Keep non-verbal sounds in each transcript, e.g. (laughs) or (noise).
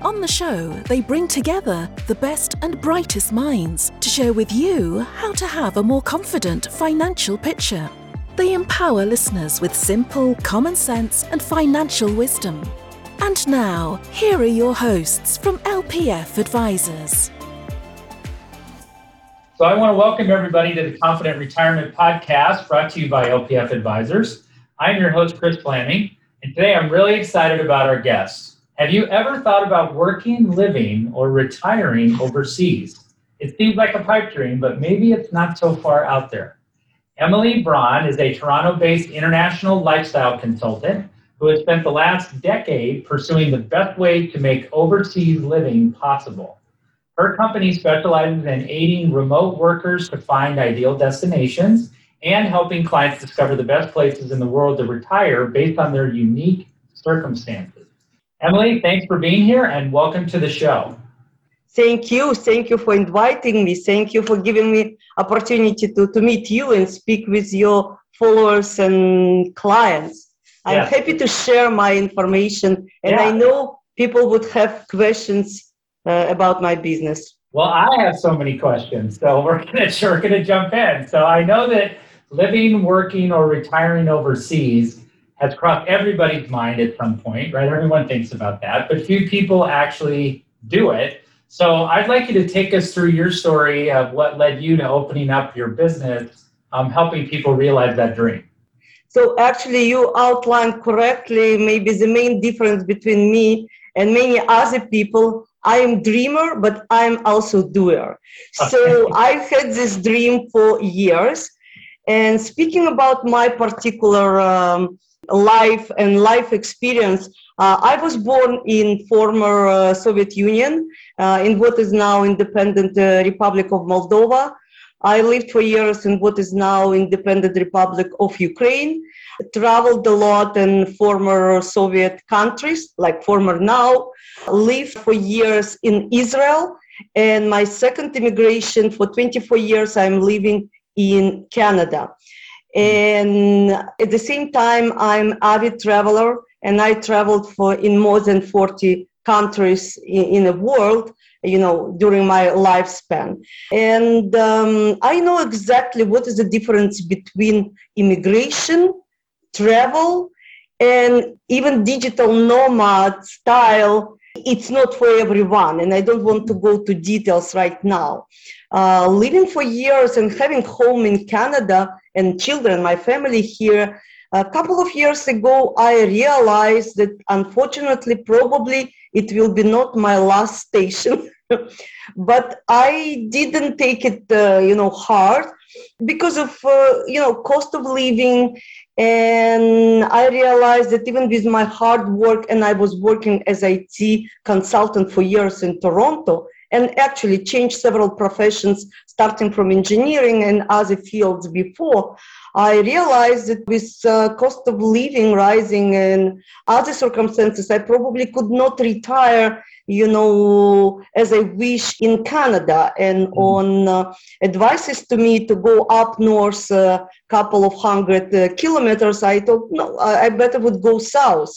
On the show, they bring together the best and brightest minds to share with you how to have a more confident financial picture. They empower listeners with simple, common sense, and financial wisdom. And now, here are your hosts from LPF Advisors. So, I want to welcome everybody to the Confident Retirement Podcast brought to you by LPF Advisors. I'm your host, Kris Flammang, and today I'm really excited about our guests. Have you ever thought about working, living, or retiring overseas? It seems like a pipe dream, but maybe it's not so far out there. Emily Bron is a Toronto based international lifestyle consultant who has spent the last decade pursuing the best way to make overseas living possible. Her company specializes in aiding remote workers to find ideal destinations and helping clients discover the best places in the world to retire based on their unique circumstances. Emily, thanks for being here and welcome to the show. Thank you. Thank you for inviting me. Thank you for giving me opportunity to, to meet you and speak with your followers and clients. I'm yeah. happy to share my information and yeah. I know people would have questions uh, about my business. Well, I have so many questions, so we're (laughs) gonna we're gonna jump in. So I know that living, working, or retiring overseas has crossed everybody's mind at some point, right? Everyone thinks about that, but few people actually do it. So I'd like you to take us through your story of what led you to opening up your business, um, helping people realize that dream. So actually, you outlined correctly maybe the main difference between me and many other people. I am dreamer, but I'm also doer. So (laughs) I've had this dream for years. And speaking about my particular um, life and life experience, uh, I was born in former uh, Soviet Union, uh, in what is now independent uh, Republic of Moldova. I lived for years in what is now independent Republic of Ukraine. Traveled a lot in former Soviet countries, like former now. Lived for years in Israel. And my second immigration for 24 years, I'm living in Canada. And at the same time, I'm avid traveler and I traveled for in more than 40 countries in, in the world you know during my lifespan. And um, i know exactly what is the difference between immigration travel and even digital nomad style. It's not for everyone and i don't want to go to details right now uh, living for years and having home in canada and children my family here a couple of years ago, I realized that unfortunately, probably it will be not my last station. (laughs) but I didn't take it, uh, you know, hard because of, uh, you know, cost of living. And I realized that even with my hard work, and I was working as IT consultant for years in Toronto, and actually changed several professions, starting from engineering and other fields before. I realized that with uh, cost of living rising and other circumstances, I probably could not retire, you know, as I wish in Canada. And mm-hmm. on uh, advices to me to go up north a uh, couple of hundred uh, kilometers, I thought, no, I better would go south.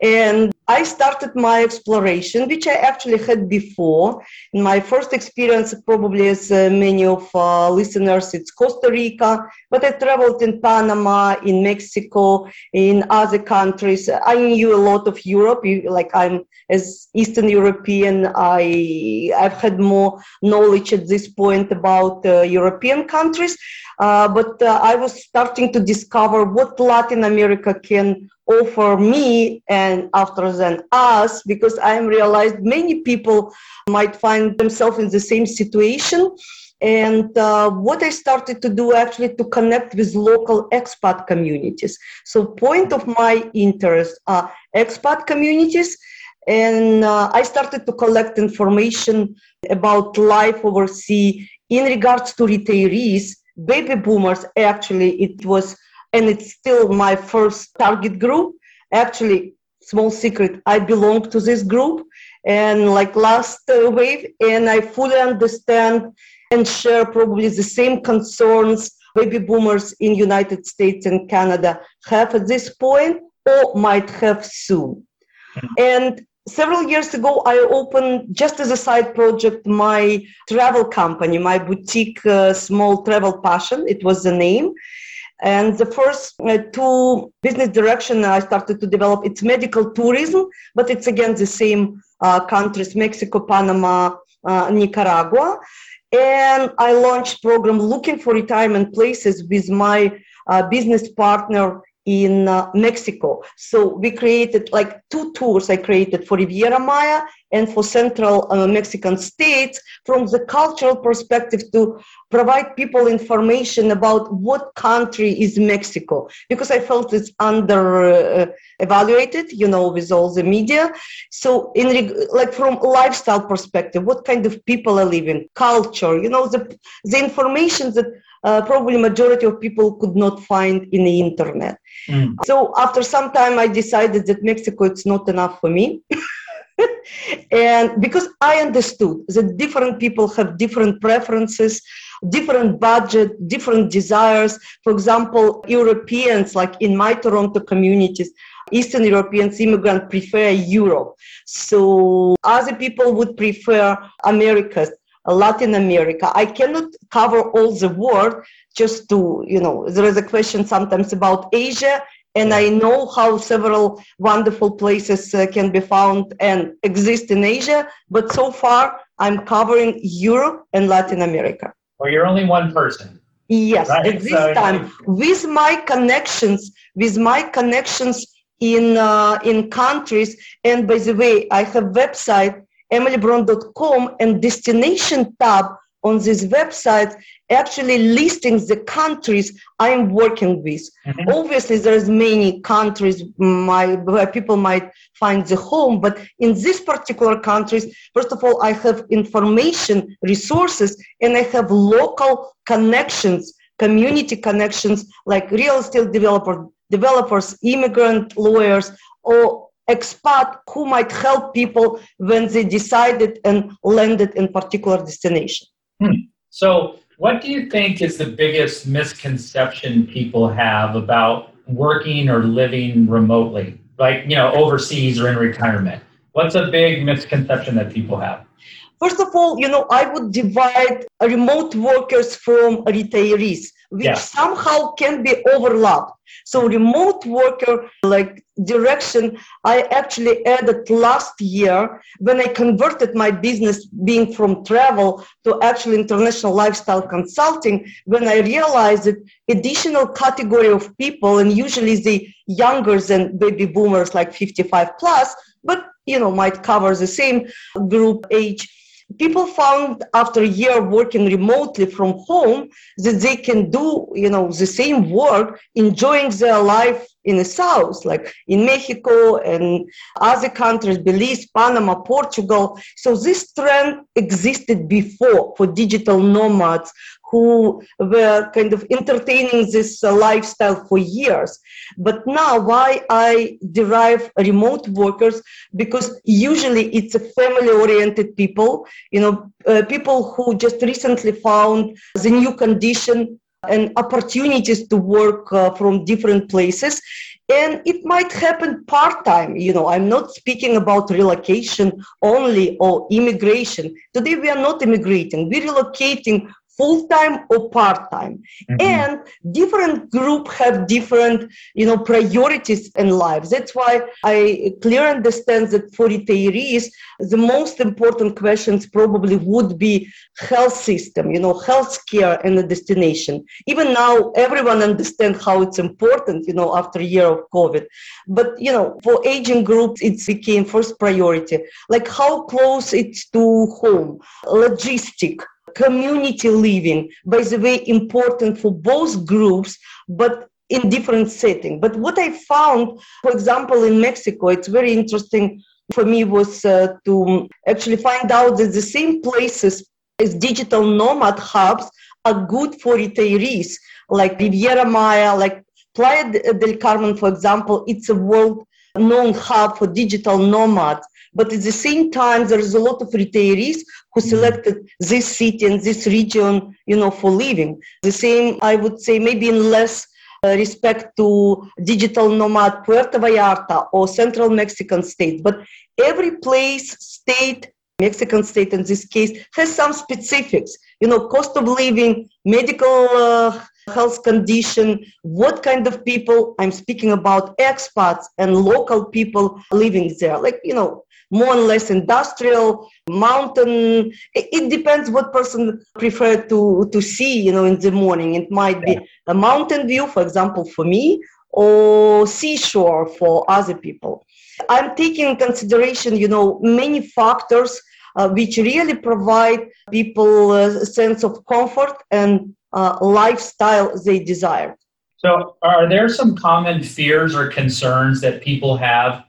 And I started my exploration, which I actually had before. In my first experience, probably as uh, many of uh, listeners, it's Costa Rica, but I traveled in Panama, in Mexico, in other countries. I knew a lot of Europe, like I'm as Eastern European, I, I've had more knowledge at this point about uh, European countries, uh, but uh, I was starting to discover what Latin America can offer me and after then us because i realized many people might find themselves in the same situation. And uh, what i started to do actually to connect with local expat communities. So point of my interest are expat communities. And uh, i started to collect information about life overseas in regards to retirees baby boomers. Actually it was and it's still my first target group. Actually, small secret, I belong to this group and like last uh, wave, and I fully understand and share probably the same concerns baby boomers in United States and Canada have at this point or might have soon. Mm-hmm. And several years ago, I opened just as a side project my travel company, my boutique uh, small travel passion. It was the name. And the first uh, two business direction I started to develop, it's medical tourism, but it's again the same uh, countries, Mexico, Panama, uh, Nicaragua. And I launched program looking for retirement places with my uh, business partner in uh, Mexico. So we created like two tours I created for Riviera Maya and for central uh, Mexican states from the cultural perspective to provide people information about what country is Mexico because I felt it's under uh, evaluated, you know, with all the media. So in like from lifestyle perspective, what kind of people are living, culture, you know, the the information that uh, probably majority of people could not find in the internet. Mm. So after some time, I decided that Mexico it's not enough for me. (laughs) (laughs) and because I understood that different people have different preferences, different budget, different desires. For example, Europeans, like in my Toronto communities, Eastern Europeans, immigrants prefer Europe. So other people would prefer Americas. Latin America. I cannot cover all the world just to, you know, there is a question sometimes about Asia, and I know how several wonderful places uh, can be found and exist in Asia, but so far I'm covering Europe and Latin America. Well, you're only one person. Yes, right? at this so, time, with my connections, with my connections in uh, in countries, and by the way, I have website emilybron.com and destination tab on this website actually listing the countries I'm working with. Mm-hmm. Obviously, there's many countries my, where people might find the home, but in these particular countries, first of all, I have information resources and I have local connections, community connections like real estate developer, developers, immigrant lawyers, or expat who might help people when they decided and landed in particular destination. Hmm. So, what do you think is the biggest misconception people have about working or living remotely, like you know, overseas or in retirement? What's a big misconception that people have? First of all, you know, I would divide remote workers from retirees, which yeah. somehow can be overlapped. So remote worker like direction, I actually added last year when I converted my business being from travel to actually international lifestyle consulting, when I realized that additional category of people, and usually the younger than baby boomers like 55 plus, but you know, might cover the same group age people found after a year working remotely from home that they can do you know the same work enjoying their life in the south like in mexico and other countries belize panama portugal. So this trend existed before for digital nomads who were kind of entertaining this uh, lifestyle for years. But now, why I derive remote workers? Because usually it's a family-oriented people, you know, uh, people who just recently found the new condition and opportunities to work uh, from different places and it might happen part-time you know i'm not speaking about relocation only or immigration today we are not immigrating we're relocating full-time or part-time. Mm-hmm. and different group have different you know priorities in lives that's why i clearly understand that for retirees the most important questions probably would be health system you know health care and the destination. Even now everyone understands how it's important you know after a year of covid. But you know for aging groups it became first priority. Like how close it's to home. Logistic community living, by the way, important for both groups, but in different setting. But what I found, for example, in Mexico, it's very interesting for me was uh, to actually find out that the same places as digital nomad hubs are good for retirees, like Riviera Maya, like Playa del Carmen, for example, it's a world known hub for digital nomads. But at the same time, there is a lot of retirees who mm-hmm. selected this city and this region, you know, for living. The same, I would say, maybe in less uh, respect to digital nomad Puerto Vallarta or central Mexican state. But every place, state, Mexican state in this case, has some specifics. You know, cost of living, medical uh, health condition, what kind of people I'm speaking about, expats and local people living there. Like, you know, more or less industrial, mountain. It, depends what person prefer to, to see, you know, in the morning. It might be a mountain view, for example, for me, or seashore for other people. I'm taking consideration, you know, many factors uh, which really provide people a sense of comfort and uh, lifestyle they desire. So, are there some common fears or concerns that people have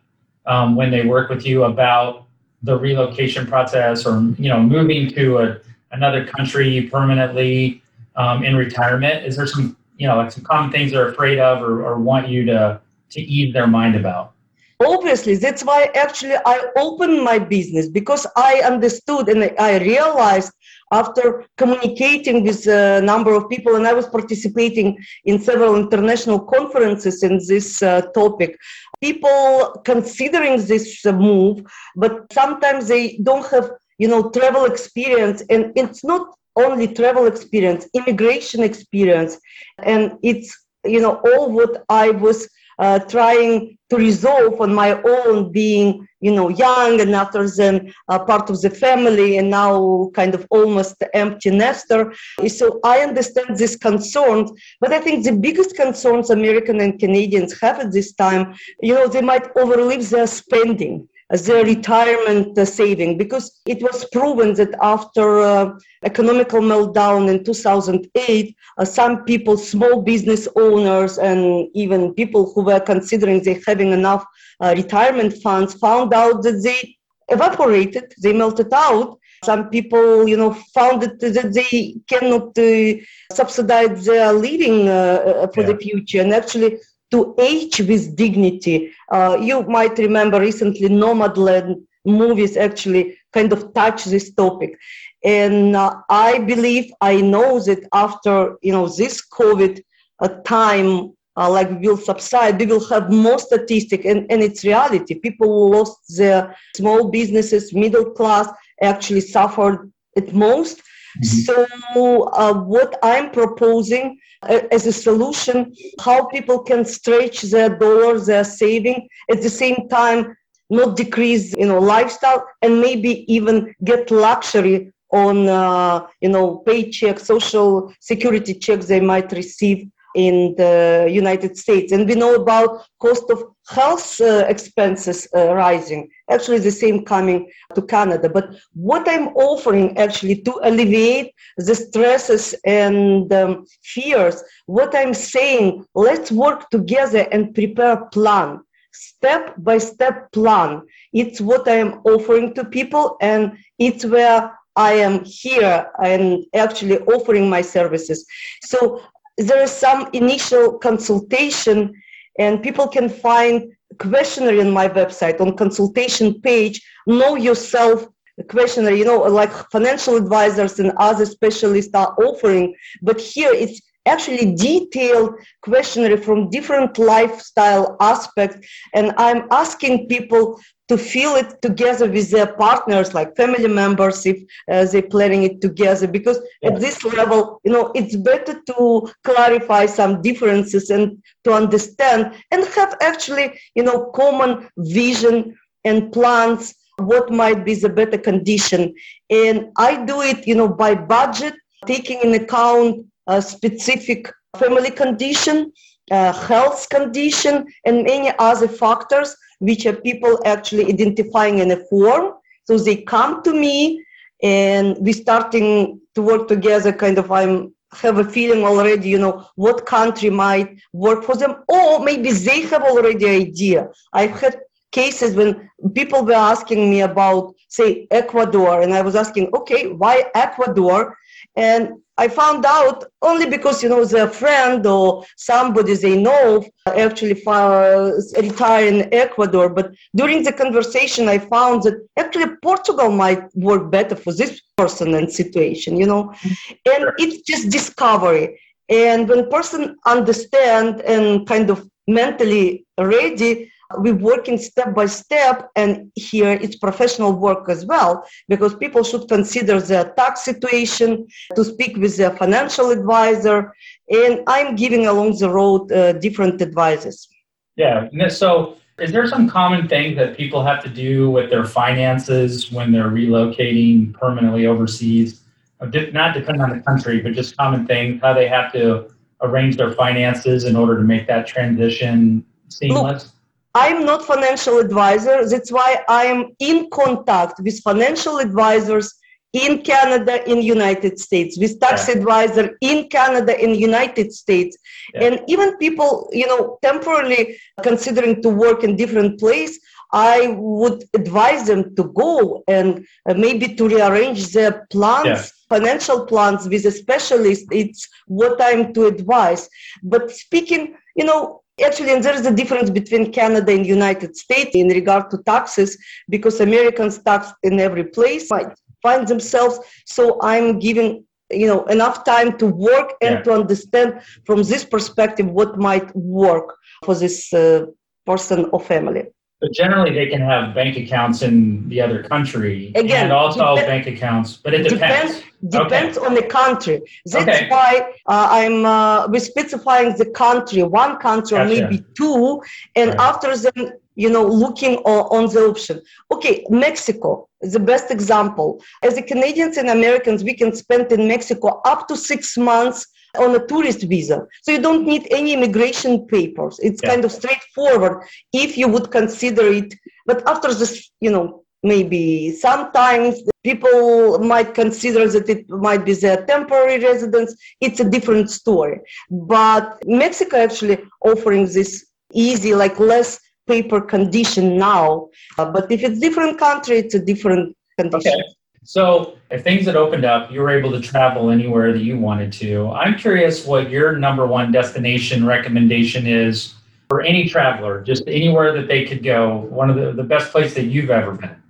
um, when they work with you about the relocation process or you know moving to a, another country permanently um, in retirement? Is there some you know like some common things they're afraid of or, or want you to to ease their mind about? Obviously, that's why actually I opened my business because I understood and I realized after communicating with a number of people, and I was participating in several international conferences in this uh, topic, people considering this move, but sometimes they don't have, you know, travel experience, and it's not only travel experience, immigration experience, and it's you know all what I was uh, trying to resolve on my own, being you know young and after then uh, part of the family and now kind of almost empty nester. So I understand these concerns, but I think the biggest concerns American and Canadians have at this time, you know, they might overlive their spending their retirement saving because it was proven that after uh, economical meltdown in 2008 uh, some people small business owners and even people who were considering they having enough uh, retirement funds found out that they evaporated they melted out some people you know found that, that they cannot uh, subsidize their living uh, uh, for yeah. the future and actually to age with dignity. Uh, you might remember recently Nomadland movies actually kind of touch this topic. And uh, I believe, I know that after, you know, this COVID uh, time, uh, like will subside, we will have more statistic and, and it's reality. People lost their small businesses, middle class actually suffered at most. Mm-hmm. So uh, what I'm proposing as a solution how people can stretch their dollars their saving at the same time not decrease you know lifestyle and maybe even get luxury on uh, you know paycheck social security checks they might receive in the United States. And we know about cost of health uh, expenses uh, rising, actually the same coming to Canada. But what I'm offering actually to alleviate the stresses and um, fears, what I'm saying, let's work together and prepare a plan, step by step plan. It's what I'm offering to people and it's where I am here and actually offering my services. So there is some initial consultation and people can find questionnaire on my website on consultation page know yourself questionnaire you know like financial advisors and other specialists are offering but here it's actually detailed questionnaire from different lifestyle aspects. And I'm asking people to feel it together with their partners, like family members, if uh, they're planning it together. Because yeah. at this level, you know, it's better to clarify some differences and to understand and have actually, you know, common vision and plans what might be the better condition. And I do it, you know, by budget, taking in account a specific family condition, uh, health condition, and many other factors which are people actually identifying in a form. So they come to me and we starting to work together kind of I'm have a feeling already, you know, what country might work for them, or maybe they have already idea. I've had cases when people were asking me about, say, Ecuador, and I was asking, okay, why Ecuador? And I found out only because, you know, their friend or somebody they know actually retired in Ecuador. But during the conversation, I found that actually Portugal might work better for this person and situation, you know. And it's just discovery. And when person understand and kind of mentally ready, we're working step by step and here it's professional work as well because people should consider their tax situation to speak with their financial advisor and i'm giving along the road uh, different advices. Yeah so is there some common thing that people have to do with their finances when they're relocating permanently overseas? Not depending on the country but just common things how they have to arrange their finances in order to make that transition seamless? Look, I'm not financial advisor. That's why I'm in contact with financial advisors in Canada, in United States, with tax yeah. advisor in Canada, in United States, yeah. and even people, you know, temporarily considering to work in different place. I would advise them to go and uh, maybe to rearrange their plans. Yeah financial plans with a specialist it's what i'm to advise but speaking you know Actually, and there is a difference between Canada and United States in regard to taxes because Americans tax in every place might find themselves. So I'm giving you know enough time to work and yeah. to understand from this perspective what might work for this uh, person or family. But generally, they can have bank accounts in the other country Again, and also dep- bank accounts. But it depends. Depends, depends okay. on the country. That's okay. why uh, I'm uh, we're specifying the country, one country gotcha. or maybe two, and right. after then, you know, looking on, on the option. Okay, Mexico is the best example. As the Canadians and Americans, we can spend in Mexico up to six months on a tourist visa. So you don't need any immigration papers. It's yeah. kind of straightforward if you would consider it. But after this, you know, maybe sometimes people might consider that it might be their temporary residence. It's a different story. But Mexico actually offering this easy, like less paper condition now. Uh, but if it's different country, it's a different condition. Okay. So, if things had opened up, you were able to travel anywhere that you wanted to. I'm curious what your number one destination recommendation is for any traveler, just anywhere that they could go. One of the, the best place that you've ever been.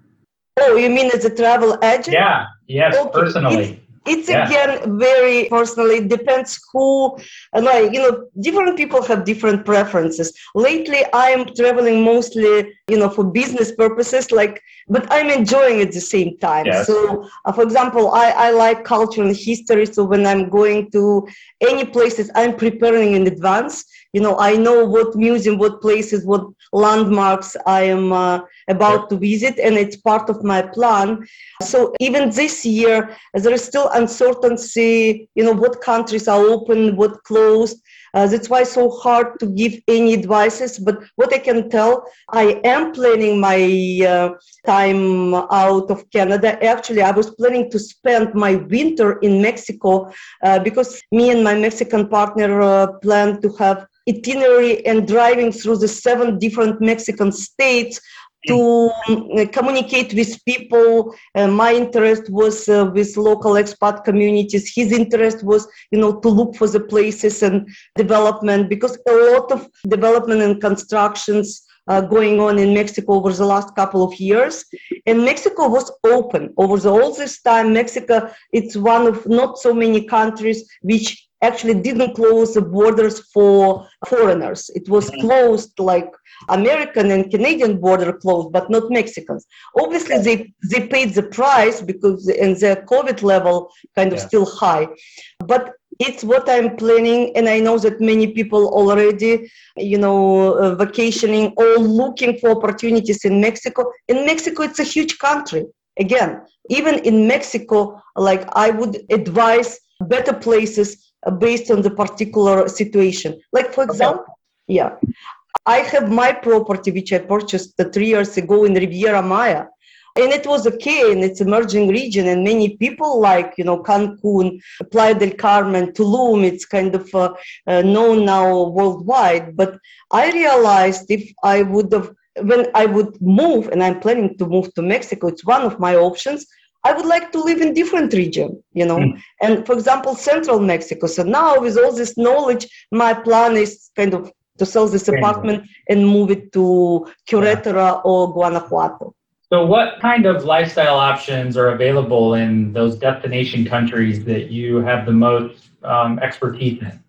Oh, you mean as a travel agent? Yeah, yes, okay. personally. It's, it's yeah. again very personally. It depends who, like you know, different people have different preferences. Lately, I am traveling mostly, you know, for business purposes. Like but I'm enjoying at the same time. Yes. So, uh, for example, I, I like culture and history. So when I'm going to any places, I'm preparing in advance. You know, I know what museum, what places, what landmarks I am uh, about to visit, and it's part of my plan. So even this year, there is still uncertainty. You know, what countries are open, what closed. Uh, that's why it's so hard to give any advices. But what I can tell, I am planning my uh, time out of Canada. Actually, I was planning to spend my winter in Mexico uh, because me and my Mexican partner uh, plan to have itinerary and driving through the seven different Mexican states to um, communicate with people. Uh, my interest was uh, with local expat communities. His interest was, you know, to look for the places and development because a lot of development and constructions uh, going on in Mexico over the last couple of years. And Mexico was open over the, all this time. Mexico, it's one of not so many countries which actually didn't close the borders for foreigners. It was closed like American and Canadian border closed, but not Mexicans. Obviously, they, they paid the price because and the COVID level kind of yeah. still high. But it's what I'm planning, and I know that many people already, you know, uh, vacationing or looking for opportunities in Mexico. In Mexico, it's a huge country. Again, even in Mexico, like I would advise better places based on the particular situation. Like for example, okay. yeah, I have my property which I purchased three years ago in Riviera Maya and it was okay in its emerging region and many people like you know cancun playa del carmen tulum it's kind of uh, uh, known now worldwide but i realized if i would have when i would move and i'm planning to move to mexico it's one of my options I would like to live in different region, you know, mm. and for example, central Mexico. So now with all this knowledge, my plan is kind of to sell this apartment and move it to Querétaro yeah. or Guanajuato. So, what kind of lifestyle options are available in those destination countries that you have the most um, expertise in?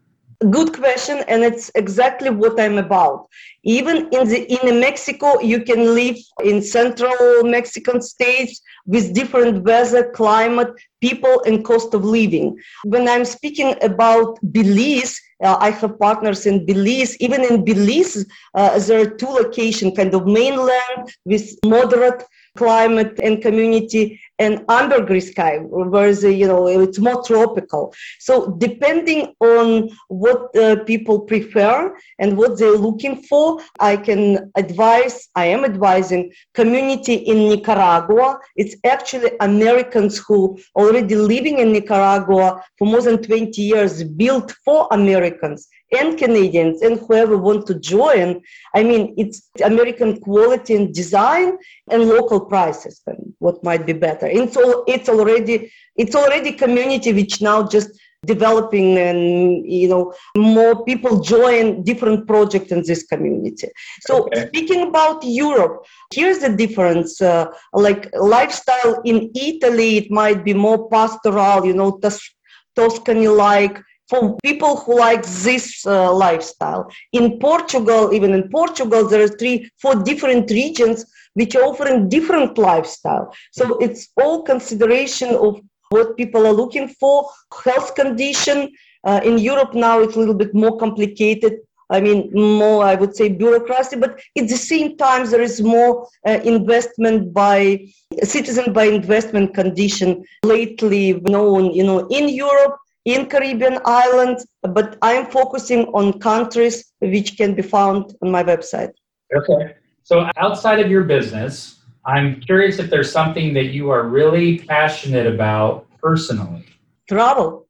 Good question, and it's exactly what I'm about. Even in the in Mexico, you can live in central Mexican states with different weather, climate, people, and cost of living. When I'm speaking about Belize, uh, I have partners in Belize. Even in Belize, uh, there are two locations, kind of mainland with moderate climate and community and ambergris caye where you know it's more tropical so depending on what uh, people prefer and what they're looking for i can advise i am advising community in nicaragua it's actually americans who already living in nicaragua for more than 20 years built for americans and Canadians and whoever want to join. I mean, it's American quality and design and local prices. And what might be better? It's all, it's already it's already community which now just developing and you know more people join different projects in this community so okay. speaking about europe here's the difference uh, like lifestyle in italy it might be more pastoral you know tos- tuscany like for people who like this uh, lifestyle. In Portugal, even in Portugal, there are three, four different regions which are offering different lifestyle. So it's all consideration of what people are looking for, health condition. Uh, in Europe now, it's a little bit more complicated. I mean, more, I would say, bureaucracy, but at the same time, there is more uh, investment by citizen by investment condition lately known, you know, in Europe in Caribbean islands, but I'm focusing on countries which can be found on my website. Okay. So outside of your business, I'm curious if there's something that you are really passionate about personally. Travel.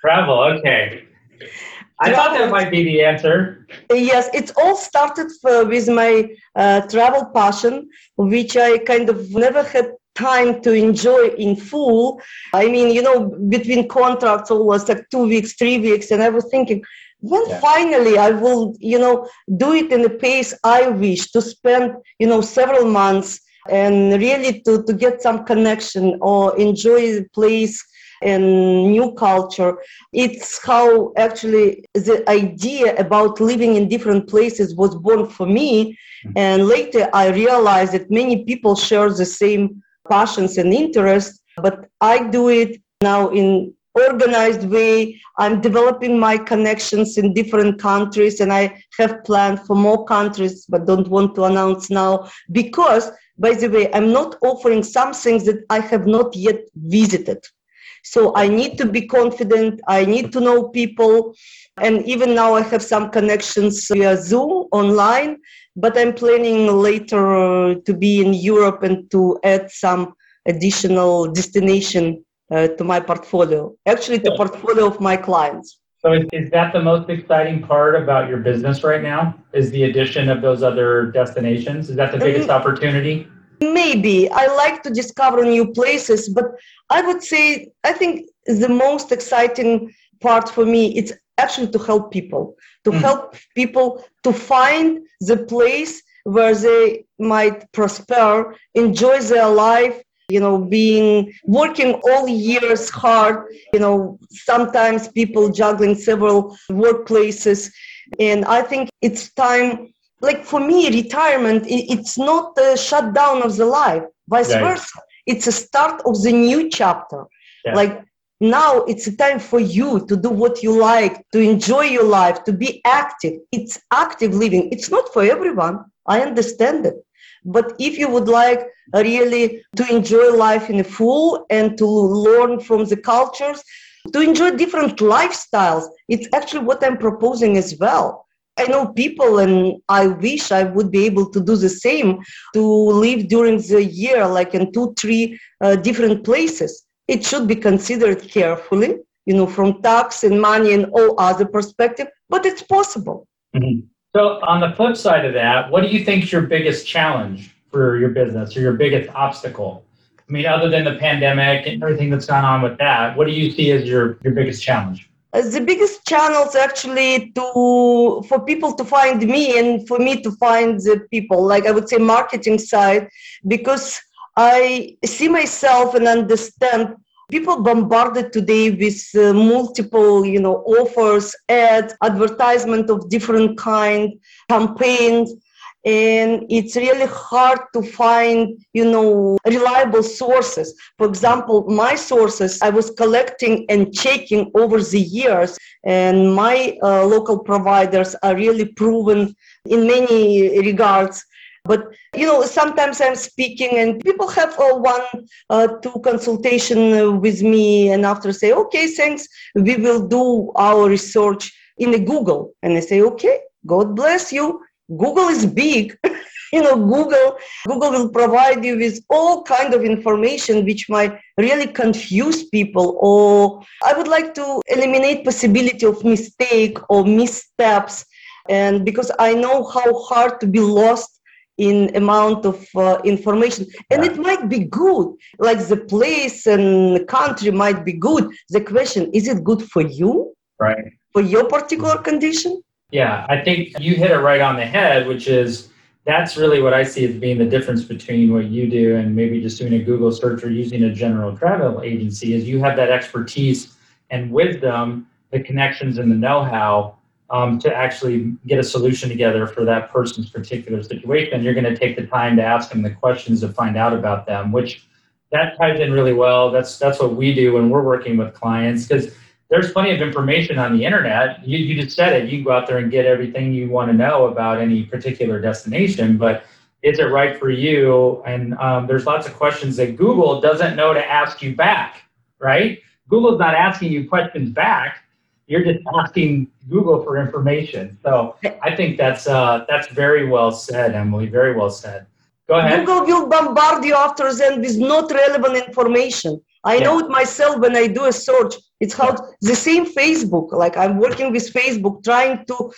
Travel, okay. I thought that might be the answer. Yes, it all started with my uh, travel passion, which I kind of never had time to enjoy in full. I mean, you know, between contracts, always like two weeks, three weeks, and I was thinking, when yeah. finally I will, you know, do it in the pace I wish to spend, you know, several months and really to, to get some connection or enjoy the place and new culture. It's how actually the idea about living in different places was born for me. Mm-hmm. And later I realized that many people share the same passions and interests, but I do it now in organized way. I'm developing my connections in different countries and I have planned for more countries, but don't want to announce now because, by the way, I'm not offering some things that I have not yet visited. So I need to be confident. I need to know people. And even now I have some connections via Zoom online but I'm planning later to be in Europe and to add some additional destination uh, to my portfolio, actually the portfolio of my clients. So is, is that the most exciting part about your business right now? Is the addition of those other destinations? Is that the biggest um, opportunity? Maybe. I like to discover new places, but I would say I think the most exciting part for me it's actually to help people, to mm. help people to find the place where they might prosper, enjoy their life, you know, being working all years hard, you know, sometimes people juggling several workplaces. And I think it's time, like for me, retirement, it's not the shutdown of the life, vice right. versa. It's a start of the new chapter. Yeah. Like now it's a time for you to do what you like, to enjoy your life, to be active. It's active living. It's not for everyone. I understand it. But if you would like really to enjoy life in full and to learn from the cultures, to enjoy different lifestyles, it's actually what I'm proposing as well. I know people, and I wish I would be able to do the same to live during the year, like in two, three uh, different places. It should be considered carefully, you know, from tax and money and all other perspective, but it's possible. Mm-hmm. So, on the flip side of that, what do you think is your biggest challenge for your business or your biggest obstacle? I mean, other than the pandemic and everything that's gone on with that, what do you see as your, your biggest challenge? Uh, the biggest channels actually to for people to find me and for me to find the people like i would say marketing side because i see myself and understand People bombarded today with uh, multiple, you know, offers, ads, advertisement of different kind, campaigns, and it's really hard to find you know reliable sources. For example my sources i was collecting and checking over the years and my uh, local providers are really proven in many regards but you know, sometimes I'm speaking and people have one, uh, two consultation with me, and after say, okay, thanks, we will do our research in the Google, and I say, okay, God bless you. Google is big. (laughs) you know google google will provide you with all kind of information which might really confuse people or i would like to eliminate possibility of mistake or missteps and because i know how hard to be lost in amount of uh, information. And yeah. it might be good like the place and the country might be good. The question is it good for you? Right. For your particular condition? Yeah i think you hit it right on the head which is that's really what i see as being the difference between what you do and maybe just doing a google search or using a general travel agency is you have that expertise and wisdom the connections and the know-how um, to actually get a solution together for that person's particular situation. You're going to take the time to ask them the questions to find out about them, which that ties in really well. That's that's what we do when we're working with clients because there's plenty of information on the internet. You, you just said it. You go out there and get everything you want to know about any particular destination, but is it right for you? And um, there's lots of questions that Google doesn't know to ask you back, right? Google's not asking you questions back you're just asking Google for information. So I think that's uh, that's very well said, Emily. Very well said. Go ahead. Google will bombard you after then with not relevant information. I yeah. know it myself when I do a search. It's how yeah. the same Facebook. Like I'm working with Facebook, trying to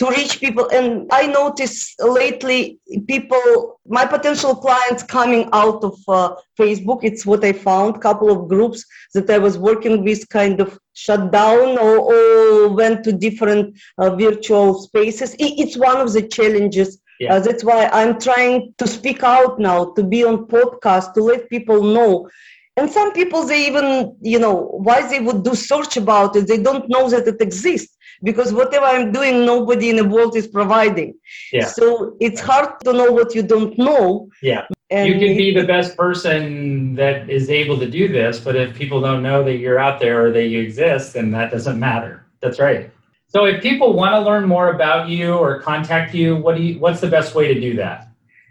to reach people. And I notice lately people, my potential clients coming out of uh, Facebook. It's what I found. Couple of groups that I was working with kind of shut down or, or went to different uh, virtual spaces. It, it's one of the challenges. Yeah. Uh, that's why I'm trying to speak out now, to be on podcast, to let people know and some people they even you know why they would do search about it they don't know that it exists because whatever I'm doing, nobody in the world is providing. Yeah. So it's hard to know what you don't know. Yeah. And you can be the best person that is able to do this, but if people don't know that you're out there or that you exist, then that doesn't matter. That's right. So if people want to learn more about you or contact you, what do you what's the best way to do that?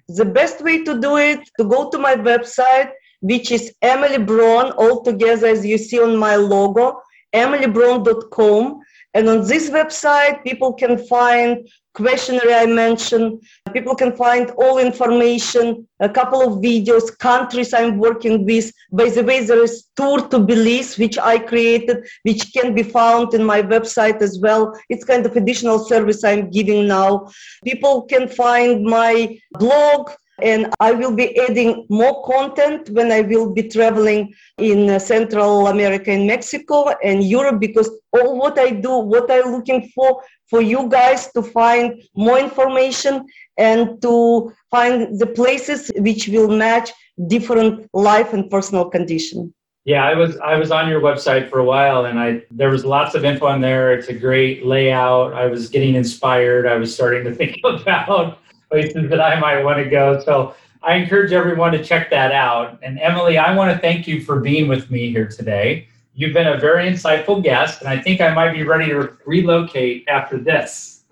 The best way to do it to go to my website, which is Emily Bron, all together as you see on my logo, emilybron.com and on this website, people can find questionnaire I mentioned. People can find all information, a couple of videos, countries I'm working with. By the way, there is Tour to Belize, which I created, which can be found in my website as well. It's kind of additional service I'm giving now. People can find my blog, and I will be adding more content when I will be traveling in uh, Central America and Mexico and Europe because all what I do, what I'm looking for, for you guys to find more information and to find the places which will match different life and personal condition. Yeah, I was I was on your website for a while and I there was lots of info on there. It's a great layout. I was getting inspired. I was starting to (laughs) think about places that I might want to go. So I encourage everyone to check that out. And Emily, I want to thank you for being with me here today. You've been a very insightful guest, and I think I might be ready to relocate after this.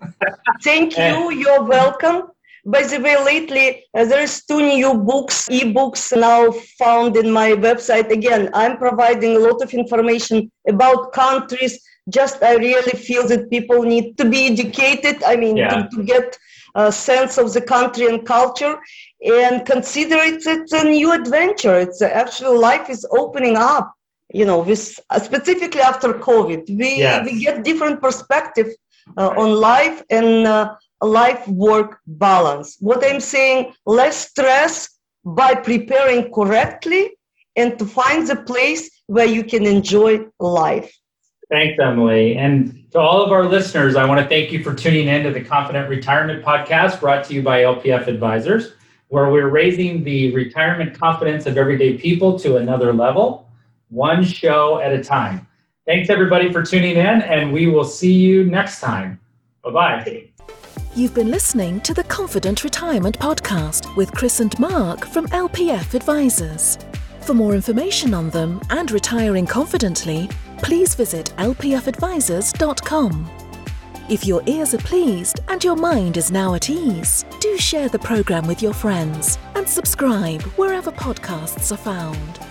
thank you. You're welcome. By the way, lately uh, there's two new books, ebooks now found in my website. Again, I'm providing a lot of information about countries. Just I really feel that people need to be educated. I mean, yeah. to, to, get a sense of the country and culture, and consider it it's a new adventure. It's actually life is opening up. You know, with uh, specifically after COVID, we yes. we get different perspective uh, on life and. Uh, life work balance. What I'm saying, less stress by preparing correctly and to find the place where you can enjoy life. Thanks, Emily. And to all of our listeners, I want to thank you for tuning in to the Confident Retirement Podcast brought to you by LPF Advisors, where we're raising the retirement confidence of everyday people to another level, one show at a time. Thanks, everybody, for tuning in, and we will see you next time. Bye bye. You've been listening to the Confident Retirement Podcast with Kris and Mark from LPF Advisors. For more information on them and retiring confidently, please visit lpfadvisors.com. If your ears are pleased and your mind is now at ease, do share the program with your friends and subscribe wherever podcasts are found.